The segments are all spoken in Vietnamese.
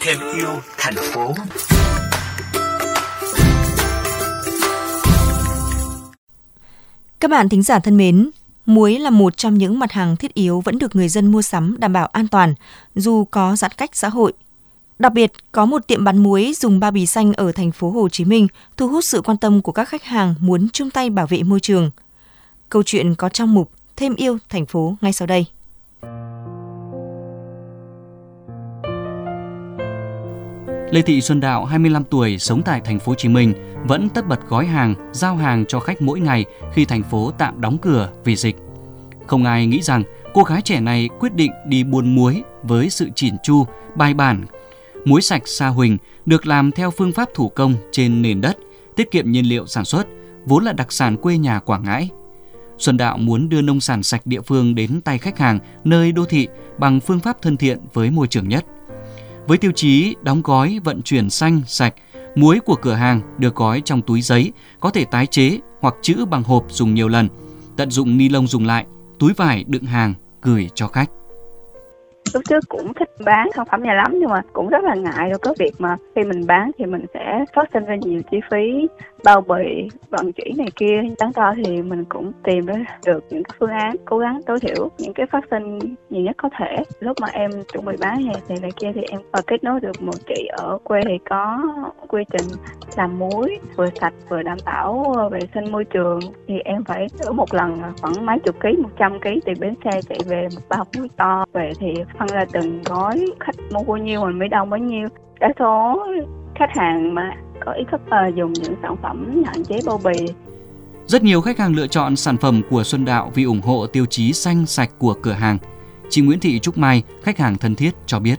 Thêm yêu thành phố. Các bạn thính giả thân mến, muối là một trong những mặt hàng thiết yếu vẫn được người dân mua sắm đảm bảo an toàn, dù có giãn cách xã hội. Đặc biệt, có một tiệm bán muối dùng bao bì xanh ở thành phố Hồ Chí Minh thu hút sự quan tâm của các khách hàng muốn chung tay bảo vệ môi trường. Câu chuyện có trong mục Thêm yêu thành phố ngay sau đây. Lê Thị Xuân Đạo, 25 tuổi, sống tại thành phố Hồ Chí Minh, vẫn tất bật gói hàng, giao hàng cho khách mỗi ngày khi thành phố tạm đóng cửa vì dịch. Không ai nghĩ rằng cô gái trẻ này quyết định đi buôn muối với sự chỉn chu, bài bản. Muối sạch Sa Huỳnh được làm theo phương pháp thủ công trên nền đất, tiết kiệm nhiên liệu sản xuất, vốn là đặc sản quê nhà Quảng Ngãi. Xuân Đạo muốn đưa nông sản sạch địa phương đến tay khách hàng nơi đô thị bằng phương pháp thân thiện với môi trường nhất. Với tiêu chí đóng gói vận chuyển xanh, sạch, muối của cửa hàng được gói trong túi giấy, có thể tái chế hoặc chữ bằng hộp dùng nhiều lần, tận dụng ni lông dùng lại, túi vải đựng hàng gửi cho khách. Lúc trước cũng thích bán sản phẩm này lắm, nhưng mà cũng rất là ngại rồi có việc mà khi mình bán thì mình sẽ phát sinh ra nhiều chi phí bao bì, vận chuyển này kia. Đáng to thì mình cũng tìm ra được những cái phương án cố gắng tối thiểu, những cái phát sinh nhiều nhất có thể. Lúc mà em chuẩn bị bán hàng thì này kia thì em và kết nối được một chị ở quê thì có quy trình làm muối, vừa sạch vừa đảm bảo ờ, vệ sinh môi trường. Thì em phải ở một lần khoảng mấy chục ký, một trăm ký từ bến xe chạy về, một bao muối to. Về thì phân ra từng gói khách mua bao nhiêu mình mới đông bấy nhiêu đa số khách hàng mà có ý thức uh, dùng những sản phẩm hạn chế bao bì rất nhiều khách hàng lựa chọn sản phẩm của Xuân Đạo vì ủng hộ tiêu chí xanh sạch của cửa hàng. Chị Nguyễn Thị Trúc Mai, khách hàng thân thiết cho biết.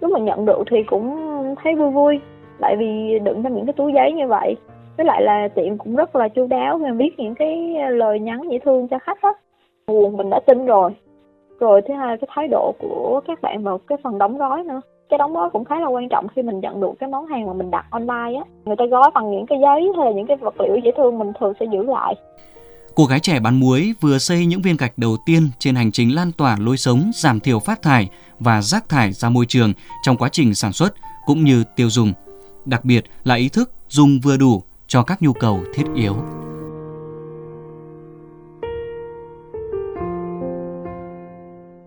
Lúc mà nhận được thì cũng thấy vui vui, tại vì đựng trong những cái túi giấy như vậy. Với lại là tiệm cũng rất là chu đáo, mình viết những cái lời nhắn dễ thương cho khách đó. Nguồn mình đã tin rồi, rồi thứ hai cái thái độ của các bạn vào cái phần đóng gói nữa cái đóng gói cũng khá là quan trọng khi mình nhận được cái món hàng mà mình đặt online á người ta gói bằng những cái giấy hay là những cái vật liệu dễ thương mình thường sẽ giữ lại Cô gái trẻ bán muối vừa xây những viên gạch đầu tiên trên hành trình lan tỏa lối sống, giảm thiểu phát thải và rác thải ra môi trường trong quá trình sản xuất cũng như tiêu dùng. Đặc biệt là ý thức dùng vừa đủ cho các nhu cầu thiết yếu.